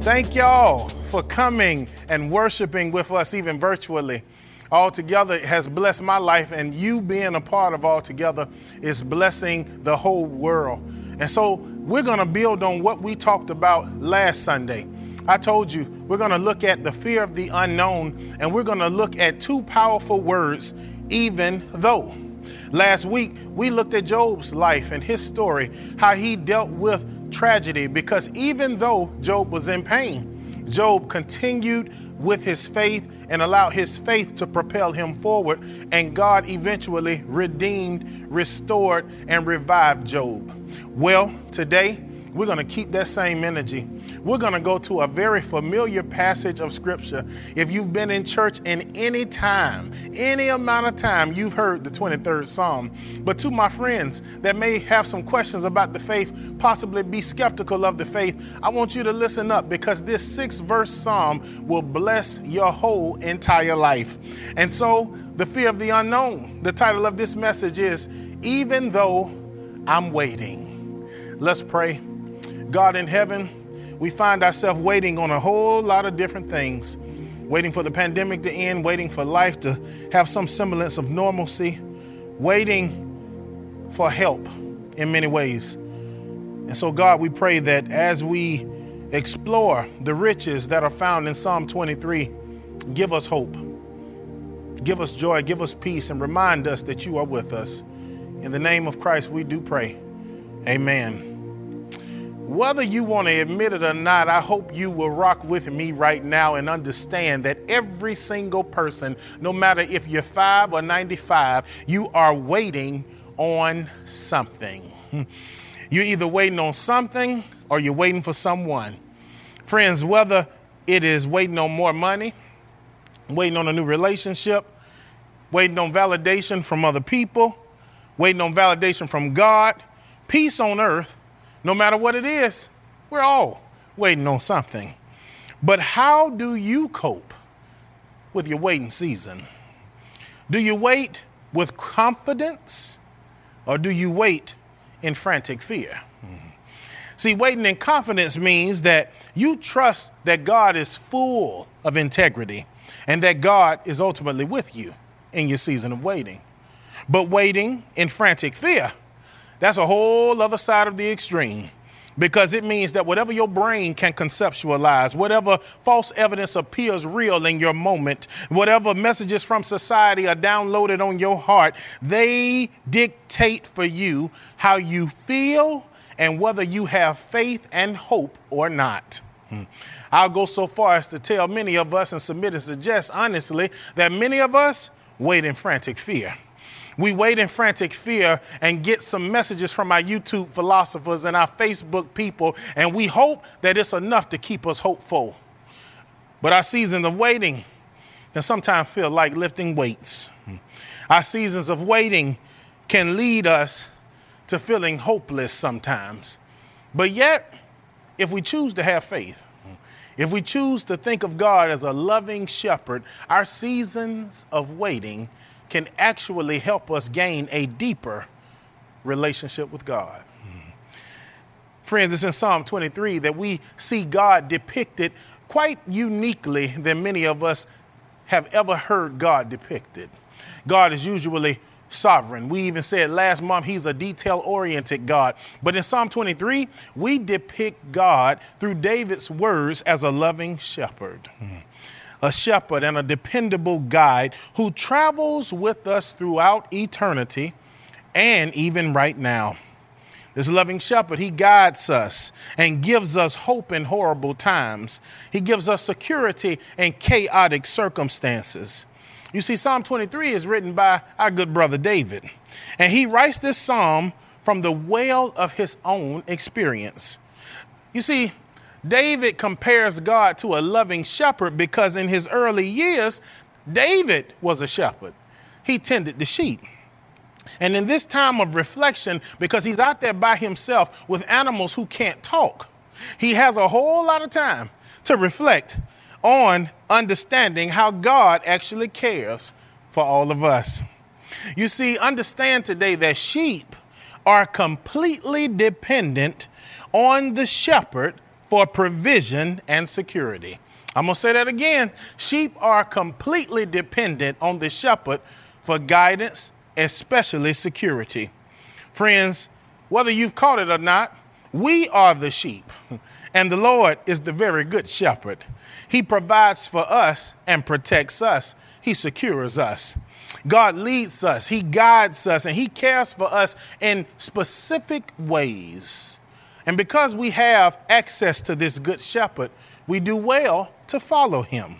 Thank y'all for coming and worshiping with us, even virtually. All Together has blessed my life, and you being a part of All Together is blessing the whole world. And so we're going to build on what we talked about last Sunday. I told you we're going to look at the fear of the unknown, and we're going to look at two powerful words, even though. Last week, we looked at Job's life and his story, how he dealt with tragedy because even though Job was in pain, Job continued with his faith and allowed his faith to propel him forward, and God eventually redeemed, restored, and revived Job. Well, today we're going to keep that same energy. We're going to go to a very familiar passage of Scripture. If you've been in church in any time, any amount of time, you've heard the 23rd Psalm. But to my friends that may have some questions about the faith, possibly be skeptical of the faith, I want you to listen up because this six verse Psalm will bless your whole entire life. And so, the fear of the unknown, the title of this message is Even Though I'm Waiting. Let's pray. God in heaven, we find ourselves waiting on a whole lot of different things waiting for the pandemic to end, waiting for life to have some semblance of normalcy, waiting for help in many ways. And so, God, we pray that as we explore the riches that are found in Psalm 23, give us hope, give us joy, give us peace, and remind us that you are with us. In the name of Christ, we do pray. Amen. Whether you want to admit it or not, I hope you will rock with me right now and understand that every single person, no matter if you're five or 95, you are waiting on something. You're either waiting on something or you're waiting for someone. Friends, whether it is waiting on more money, waiting on a new relationship, waiting on validation from other people, waiting on validation from God, peace on earth, no matter what it is, we're all waiting on something. But how do you cope with your waiting season? Do you wait with confidence or do you wait in frantic fear? Hmm. See, waiting in confidence means that you trust that God is full of integrity and that God is ultimately with you in your season of waiting. But waiting in frantic fear that's a whole other side of the extreme because it means that whatever your brain can conceptualize, whatever false evidence appears real in your moment, whatever messages from society are downloaded on your heart, they dictate for you how you feel and whether you have faith and hope or not. Hmm. I'll go so far as to tell many of us and submit and suggest honestly that many of us wait in frantic fear. We wait in frantic fear and get some messages from our YouTube philosophers and our Facebook people, and we hope that it's enough to keep us hopeful. But our seasons of waiting can sometimes feel like lifting weights. Our seasons of waiting can lead us to feeling hopeless sometimes. But yet, if we choose to have faith, if we choose to think of God as a loving shepherd, our seasons of waiting can actually help us gain a deeper relationship with God. Friends, it's in Psalm 23 that we see God depicted quite uniquely than many of us have ever heard God depicted. God is usually sovereign. We even said last month he's a detail oriented God. But in Psalm 23, we depict God through David's words as a loving shepherd a shepherd and a dependable guide who travels with us throughout eternity and even right now. This loving shepherd, he guides us and gives us hope in horrible times. He gives us security in chaotic circumstances. You see, Psalm 23 is written by our good brother David, and he writes this psalm from the well of his own experience. You see, David compares God to a loving shepherd because in his early years, David was a shepherd. He tended the sheep. And in this time of reflection, because he's out there by himself with animals who can't talk, he has a whole lot of time to reflect on understanding how God actually cares for all of us. You see, understand today that sheep are completely dependent on the shepherd for provision and security. I'm going to say that again. Sheep are completely dependent on the shepherd for guidance, especially security. Friends, whether you've caught it or not, we are the sheep, and the Lord is the very good shepherd. He provides for us and protects us, He secures us. God leads us, He guides us, and He cares for us in specific ways. And because we have access to this good shepherd, we do well to follow him.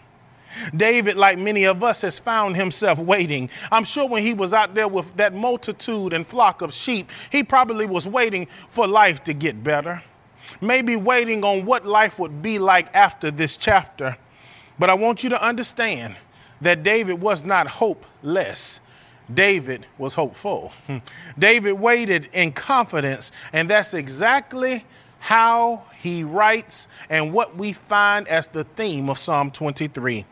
David, like many of us, has found himself waiting. I'm sure when he was out there with that multitude and flock of sheep, he probably was waiting for life to get better. Maybe waiting on what life would be like after this chapter. But I want you to understand that David was not hopeless. David was hopeful. David waited in confidence, and that's exactly how he writes and what we find as the theme of Psalm 23.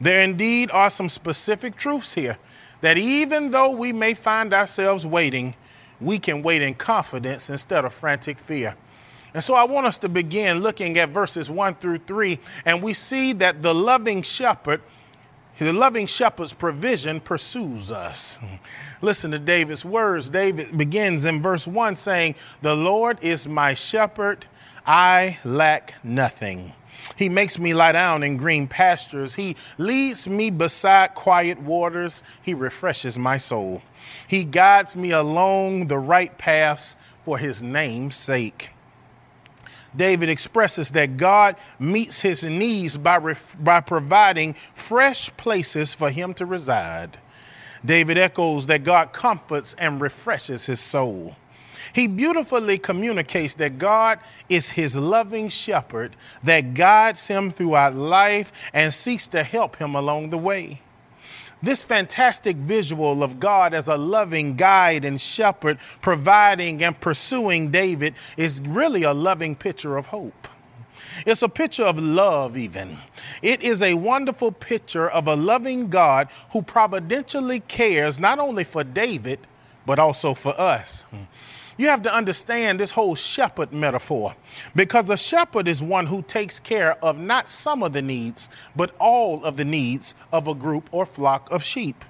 There indeed are some specific truths here that even though we may find ourselves waiting, we can wait in confidence instead of frantic fear. And so I want us to begin looking at verses 1 through 3, and we see that the loving shepherd, the loving shepherd's provision pursues us. Listen to David's words. David begins in verse 1 saying, The Lord is my shepherd, I lack nothing. He makes me lie down in green pastures. He leads me beside quiet waters. He refreshes my soul. He guides me along the right paths for his name's sake. David expresses that God meets his needs by, ref- by providing fresh places for him to reside. David echoes that God comforts and refreshes his soul. He beautifully communicates that God is his loving shepherd that guides him throughout life and seeks to help him along the way. This fantastic visual of God as a loving guide and shepherd, providing and pursuing David, is really a loving picture of hope. It's a picture of love, even. It is a wonderful picture of a loving God who providentially cares not only for David, but also for us. You have to understand this whole shepherd metaphor because a shepherd is one who takes care of not some of the needs, but all of the needs of a group or flock of sheep.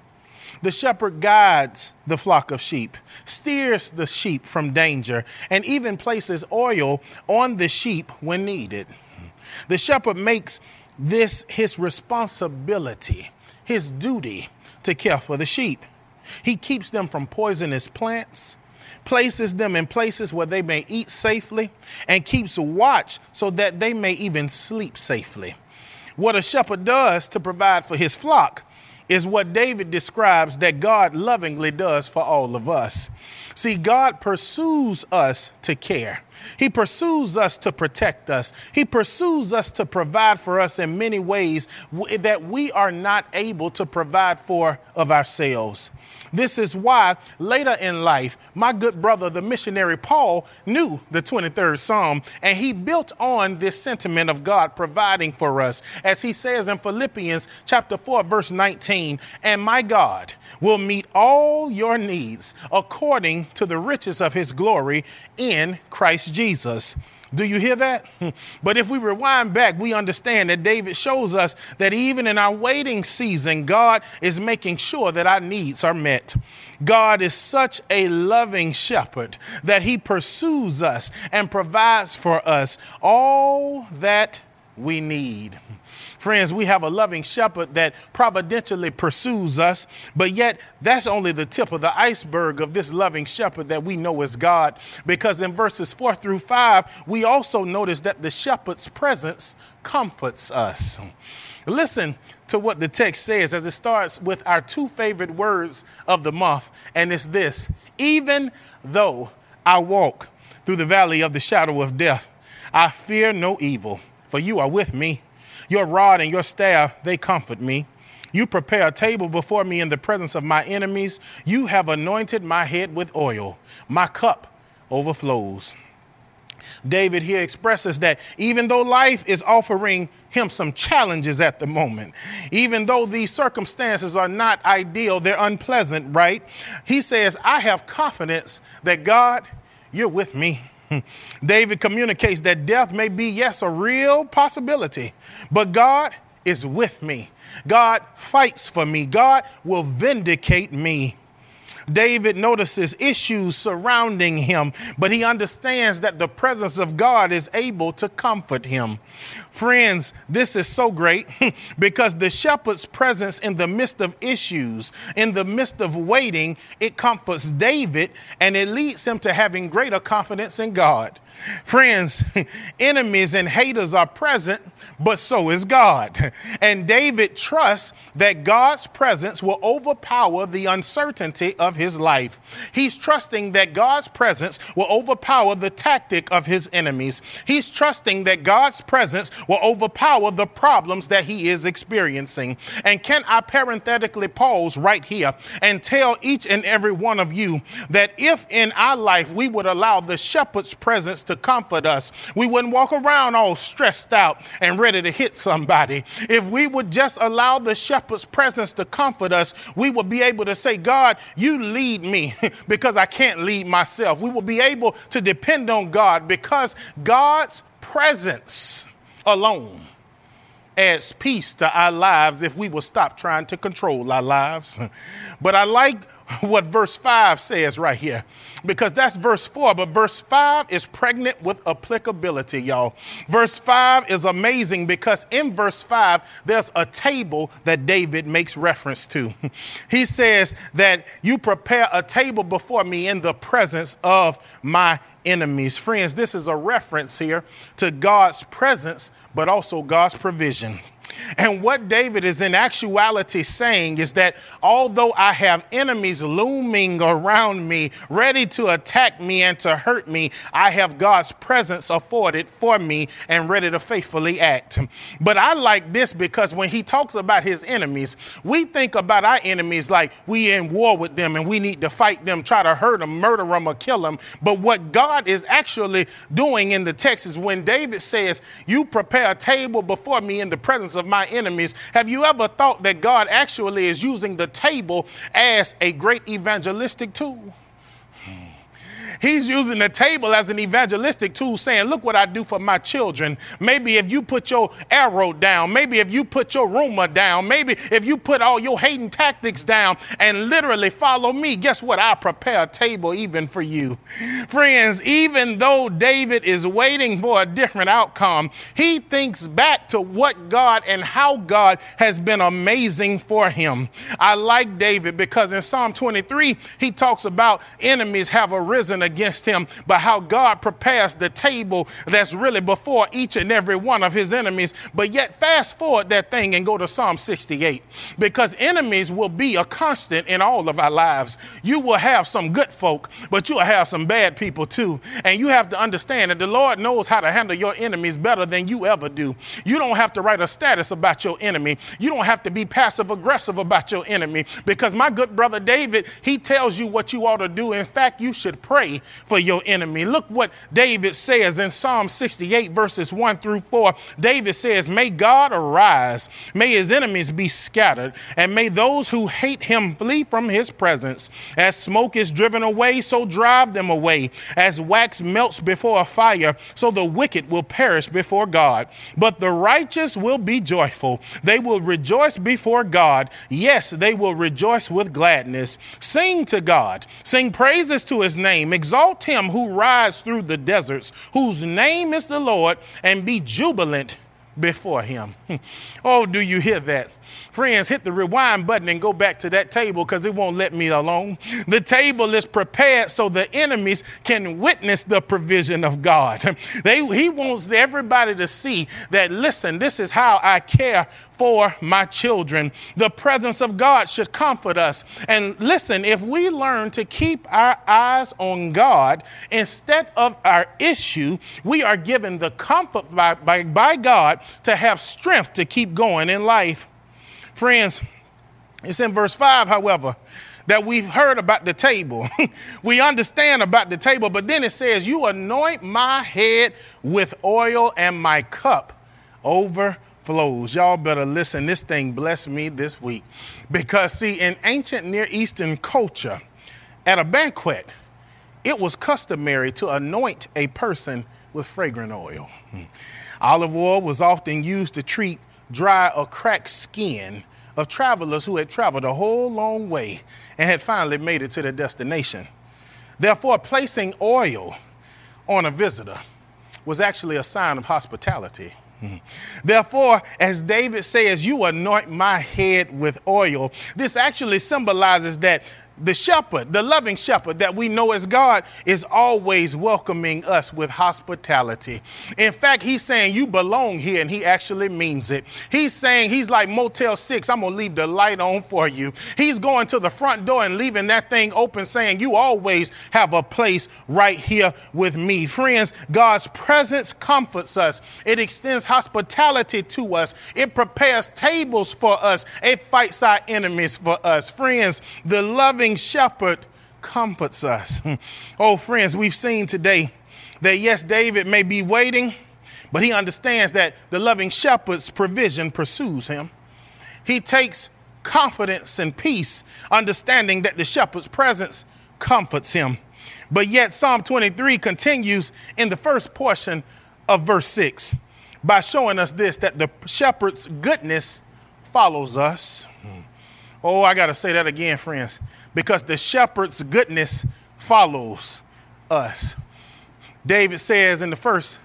The shepherd guides the flock of sheep, steers the sheep from danger, and even places oil on the sheep when needed. The shepherd makes this his responsibility, his duty to care for the sheep. He keeps them from poisonous plants, places them in places where they may eat safely, and keeps watch so that they may even sleep safely. What a shepherd does to provide for his flock is what David describes that God lovingly does for all of us. See, God pursues us to care. He pursues us to protect us. He pursues us to provide for us in many ways that we are not able to provide for of ourselves. This is why later in life, my good brother, the missionary Paul, knew the 23rd Psalm and he built on this sentiment of God providing for us. As he says in Philippians chapter 4, verse 19, and my God will meet all your needs according to the riches of his glory in Christ Jesus. Do you hear that? But if we rewind back, we understand that David shows us that even in our waiting season, God is making sure that our needs are met. God is such a loving shepherd that he pursues us and provides for us all that we need. Friends, we have a loving shepherd that providentially pursues us, but yet that's only the tip of the iceberg of this loving shepherd that we know as God. Because in verses four through five, we also notice that the shepherd's presence comforts us. Listen to what the text says as it starts with our two favorite words of the month, and it's this Even though I walk through the valley of the shadow of death, I fear no evil for you are with me. Your rod and your staff, they comfort me. You prepare a table before me in the presence of my enemies. You have anointed my head with oil. My cup overflows. David here expresses that even though life is offering him some challenges at the moment, even though these circumstances are not ideal, they're unpleasant, right? He says, I have confidence that God, you're with me. David communicates that death may be, yes, a real possibility, but God is with me. God fights for me. God will vindicate me. David notices issues surrounding him, but he understands that the presence of God is able to comfort him. Friends, this is so great because the shepherd's presence in the midst of issues, in the midst of waiting, it comforts David and it leads him to having greater confidence in God. Friends, enemies and haters are present, but so is God. And David trusts that God's presence will overpower the uncertainty of his life. He's trusting that God's presence will overpower the tactic of his enemies. He's trusting that God's presence will overpower the problems that he is experiencing. And can I parenthetically pause right here and tell each and every one of you that if in our life we would allow the shepherd's presence to comfort us, we wouldn't walk around all stressed out and ready to hit somebody. If we would just allow the shepherd's presence to comfort us, we would be able to say, God, you lead me because I can't lead myself. We will be able to depend on God because God's presence alone adds peace to our lives if we will stop trying to control our lives. But I like what verse 5 says right here because that's verse 4, but verse 5 is pregnant with applicability, y'all. Verse 5 is amazing because in verse 5, there's a table that David makes reference to. he says that you prepare a table before me in the presence of my enemies. Friends, this is a reference here to God's presence, but also God's provision. And what David is in actuality saying is that although I have enemies looming around me, ready to attack me and to hurt me, I have God's presence afforded for me and ready to faithfully act. But I like this because when he talks about his enemies, we think about our enemies like we in war with them and we need to fight them, try to hurt them, murder them, or kill them. But what God is actually doing in the text is when David says, You prepare a table before me in the presence of my enemies. Have you ever thought that God actually is using the table as a great evangelistic tool? He's using the table as an evangelistic tool, saying, Look what I do for my children. Maybe if you put your arrow down, maybe if you put your rumor down, maybe if you put all your hating tactics down and literally follow me, guess what? I prepare a table even for you. Friends, even though David is waiting for a different outcome, he thinks back to what God and how God has been amazing for him. I like David because in Psalm 23, he talks about enemies have arisen against him, but how God prepares the table that's really before each and every one of his enemies. But yet, fast forward that thing and go to Psalm 68 because enemies will be a constant in all of our lives. You will have some good folk, but you'll have some bad people too. And you have to understand that the Lord knows how to handle your enemies better than you ever do. You don't have to write a status about your enemy, you don't have to be passive aggressive about your enemy because my good brother David, he tells you what you ought to do. In fact, you should pray for your enemy. Look what David says in Psalm 68, verses 1 through 4. David says, May God arise, may his enemies be scattered, and may those who hate him flee from his presence. As smoke is driven away, so drive them away. As wax melts before a fire, so the wicked will perish before God. But the righteous will be joyful. They will rejoice before God. Yes, they will rejoice with gladness. Sing to God, sing praises to his name. Exalt Exalt him who rides through the deserts, whose name is the Lord, and be jubilant before him. oh, do you hear that? Friends, hit the rewind button and go back to that table because it won't let me alone. The table is prepared so the enemies can witness the provision of God. They, he wants everybody to see that, listen, this is how I care for my children. The presence of God should comfort us. And listen, if we learn to keep our eyes on God instead of our issue, we are given the comfort by, by, by God to have strength to keep going in life. Friends, it's in verse 5, however, that we've heard about the table. we understand about the table, but then it says, You anoint my head with oil, and my cup overflows. Y'all better listen. This thing blessed me this week. Because, see, in ancient Near Eastern culture, at a banquet, it was customary to anoint a person with fragrant oil. Hmm. Olive oil was often used to treat dry or cracked skin of travelers who had traveled a whole long way and had finally made it to their destination. Therefore, placing oil on a visitor was actually a sign of hospitality. Hmm. Therefore, as David says, You anoint my head with oil, this actually symbolizes that the shepherd, the loving shepherd that we know as God, is always welcoming us with hospitality. In fact, he's saying, You belong here, and he actually means it. He's saying, He's like Motel 6, I'm to leave the light on for you. He's going to the front door and leaving that thing open, saying, You always have a place right here with me. Friends, God's presence comforts us, it extends hospitality to us, it prepares tables for us, it fights our enemies for us. Friends, the loving shepherd comforts us. oh, friends, we've seen today that yes, David may be waiting, but he understands that the loving shepherd's provision pursues him. He takes confidence and peace, understanding that the shepherd's presence comforts him. But yet, Psalm 23 continues in the first portion of verse 6 by showing us this that the shepherd's goodness follows us. Hmm. Oh, I got to say that again, friends, because the shepherd's goodness follows us. David says in the first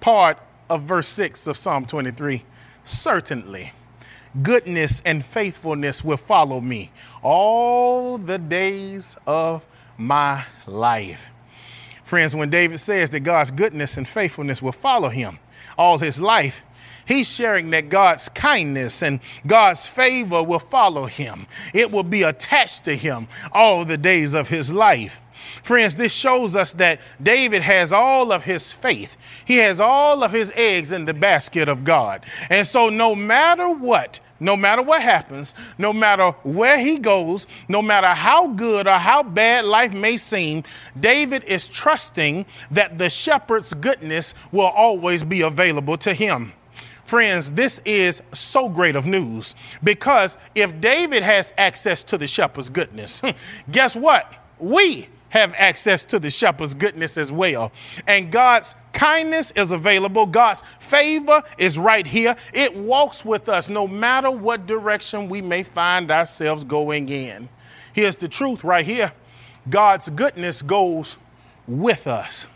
part of verse 6 of Psalm 23 Certainly, goodness and faithfulness will follow me all the days of my life. Friends, when David says that God's goodness and faithfulness will follow him all his life, He's sharing that God's kindness and God's favor will follow him. It will be attached to him all the days of his life. Friends, this shows us that David has all of his faith. He has all of his eggs in the basket of God. And so, no matter what, no matter what happens, no matter where he goes, no matter how good or how bad life may seem, David is trusting that the shepherd's goodness will always be available to him. Friends, this is so great of news because if David has access to the shepherd's goodness, guess what? We have access to the shepherd's goodness as well. And God's kindness is available, God's favor is right here. It walks with us no matter what direction we may find ourselves going in. Here's the truth right here God's goodness goes with us.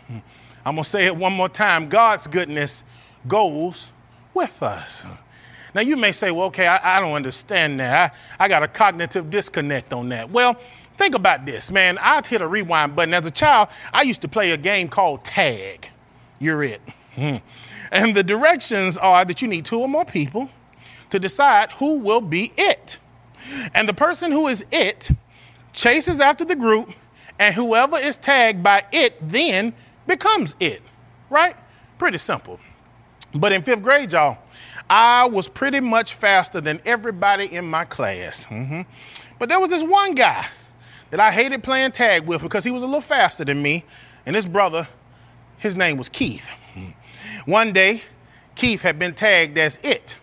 I'm going to say it one more time God's goodness goes with us. Now, you may say, well, okay, I, I don't understand that. I, I got a cognitive disconnect on that. Well, think about this, man. I'd hit a rewind button. As a child, I used to play a game called Tag. You're it. Hmm. And the directions are that you need two or more people to decide who will be it. And the person who is it chases after the group, and whoever is tagged by it then becomes it, right? Pretty simple. But in fifth grade, y'all, I was pretty much faster than everybody in my class. Mm-hmm. But there was this one guy that I hated playing tag with because he was a little faster than me. And his brother, his name was Keith. Mm-hmm. One day, Keith had been tagged as it.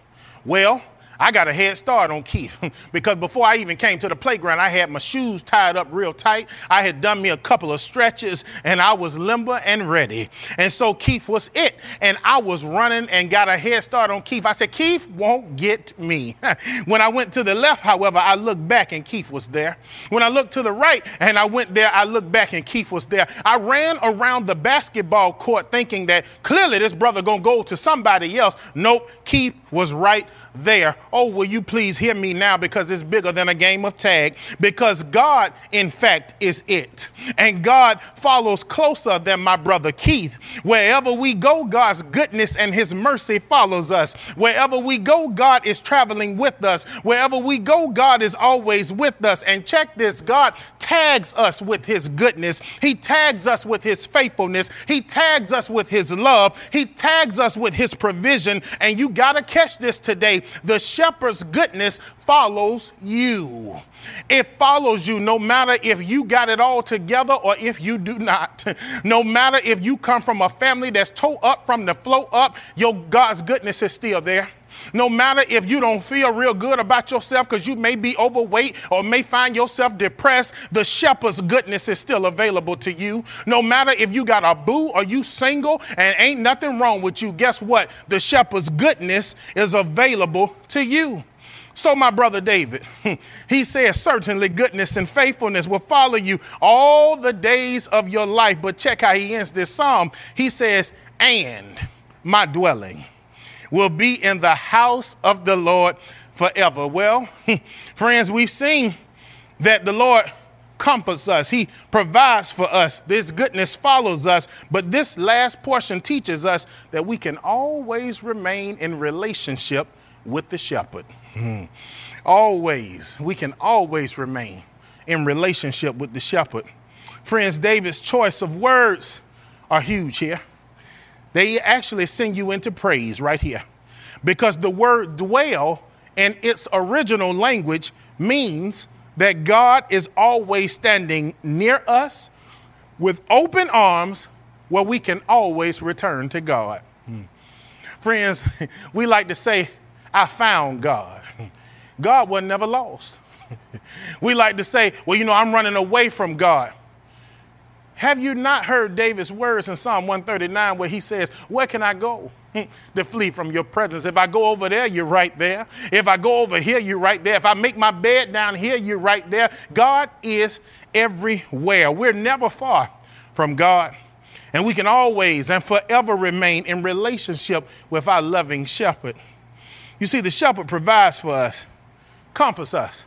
Well, I got a head start on Keith because before I even came to the playground, I had my shoes tied up real tight. I had done me a couple of stretches and I was limber and ready. And so Keith was it. And I was running and got a head start on Keith. I said, Keith won't get me. when I went to the left, however, I looked back and Keith was there. When I looked to the right and I went there, I looked back and Keith was there. I ran around the basketball court thinking that clearly this brother gonna go to somebody else. Nope, Keith was right there Oh, will you please hear me now because it's bigger than a game of tag? Because God, in fact, is it. And God follows closer than my brother Keith. Wherever we go, God's goodness and his mercy follows us. Wherever we go, God is traveling with us. Wherever we go, God is always with us. And check this God tags us with his goodness, He tags us with his faithfulness, He tags us with his love, He tags us with his provision. And you got to catch this today. The shepherd's goodness follows you. It follows you no matter if you got it all together or if you do not. No matter if you come from a family that's toe up from the flow up, your God's goodness is still there. No matter if you don't feel real good about yourself because you may be overweight or may find yourself depressed, the shepherd's goodness is still available to you. No matter if you got a boo or you single and ain't nothing wrong with you, guess what? The shepherd's goodness is available to you. So, my brother David, he says, certainly goodness and faithfulness will follow you all the days of your life. But check how he ends this psalm. He says, and my dwelling will be in the house of the Lord forever. Well, friends, we've seen that the Lord comforts us, He provides for us, this goodness follows us. But this last portion teaches us that we can always remain in relationship with the shepherd. Hmm. Always, we can always remain in relationship with the shepherd. Friends, David's choice of words are huge here. They actually send you into praise right here. Because the word dwell in its original language means that God is always standing near us with open arms where we can always return to God. Hmm. Friends, we like to say, I found God. God was never lost. we like to say, well, you know, I'm running away from God. Have you not heard David's words in Psalm 139 where he says, Where can I go? to flee from your presence. If I go over there, you're right there. If I go over here, you're right there. If I make my bed down here, you're right there. God is everywhere. We're never far from God. And we can always and forever remain in relationship with our loving shepherd. You see, the shepherd provides for us, comforts us,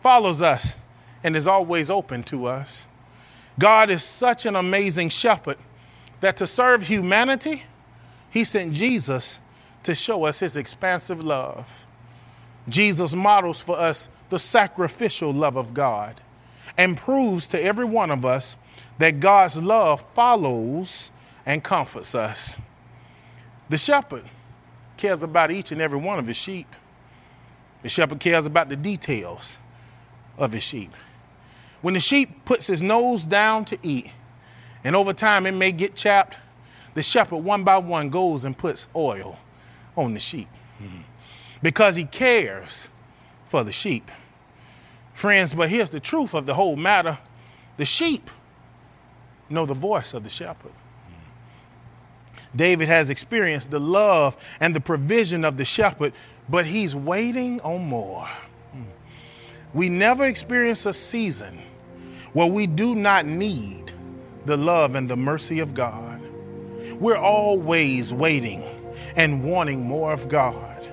follows us, and is always open to us. God is such an amazing shepherd that to serve humanity, he sent Jesus to show us his expansive love. Jesus models for us the sacrificial love of God and proves to every one of us that God's love follows and comforts us. The shepherd cares about each and every one of his sheep. The shepherd cares about the details of his sheep. When the sheep puts his nose down to eat, and over time it may get chapped, the shepherd one by one goes and puts oil on the sheep because he cares for the sheep. Friends, but here's the truth of the whole matter the sheep know the voice of the shepherd. David has experienced the love and the provision of the shepherd, but he's waiting on more. We never experience a season where we do not need the love and the mercy of God. We're always waiting and wanting more of God.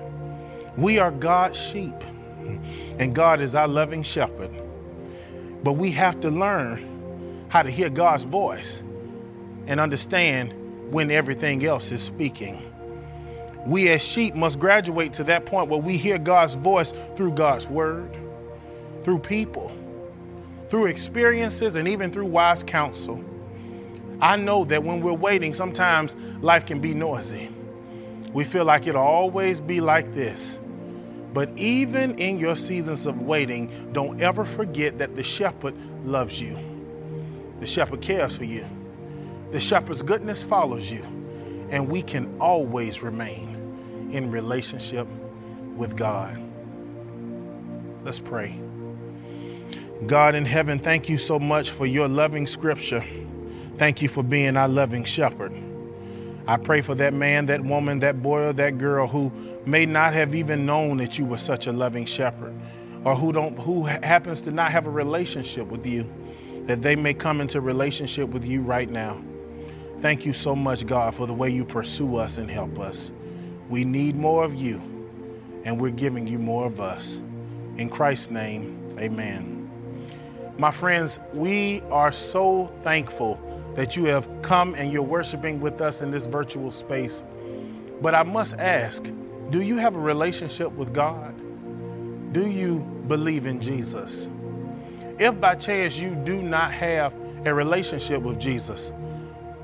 We are God's sheep, and God is our loving shepherd. But we have to learn how to hear God's voice and understand when everything else is speaking. We as sheep must graduate to that point where we hear God's voice through God's word, through people, through experiences, and even through wise counsel. I know that when we're waiting, sometimes life can be noisy. We feel like it'll always be like this. But even in your seasons of waiting, don't ever forget that the shepherd loves you. The shepherd cares for you. The shepherd's goodness follows you. And we can always remain in relationship with God. Let's pray. God in heaven, thank you so much for your loving scripture. Thank you for being our loving shepherd. I pray for that man, that woman, that boy, or that girl who may not have even known that you were such a loving shepherd, or who don't who happens to not have a relationship with you, that they may come into relationship with you right now. Thank you so much, God, for the way you pursue us and help us. We need more of you, and we're giving you more of us. In Christ's name, amen. My friends, we are so thankful that you have come and you're worshiping with us in this virtual space. But I must ask do you have a relationship with God? Do you believe in Jesus? If by chance you do not have a relationship with Jesus,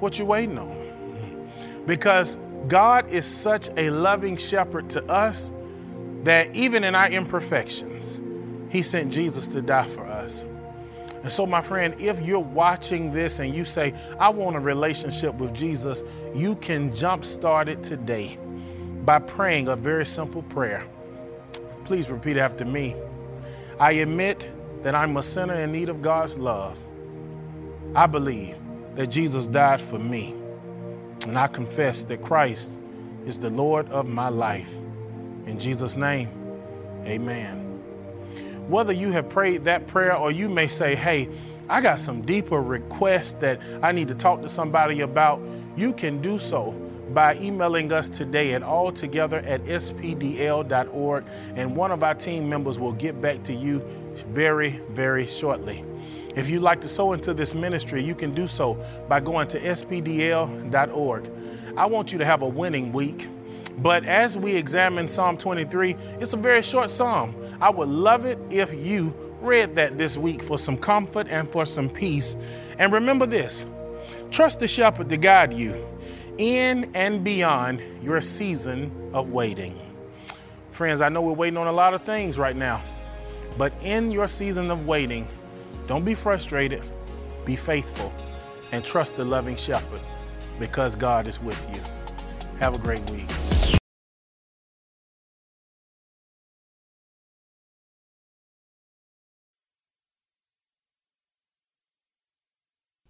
what you waiting on? Because God is such a loving shepherd to us that even in our imperfections, He sent Jesus to die for us. And so, my friend, if you're watching this and you say, I want a relationship with Jesus, you can jumpstart it today by praying a very simple prayer. Please repeat after me. I admit that I'm a sinner in need of God's love. I believe that Jesus died for me. And I confess that Christ is the Lord of my life. In Jesus' name, amen. Whether you have prayed that prayer or you may say, hey, I got some deeper requests that I need to talk to somebody about, you can do so by emailing us today at alltogether at spdl.org, and one of our team members will get back to you very, very shortly. If you'd like to sow into this ministry, you can do so by going to spdl.org. I want you to have a winning week. But as we examine Psalm 23, it's a very short psalm. I would love it if you read that this week for some comfort and for some peace. And remember this trust the shepherd to guide you in and beyond your season of waiting. Friends, I know we're waiting on a lot of things right now, but in your season of waiting, don't be frustrated, be faithful, and trust the loving shepherd because God is with you. Have a great week.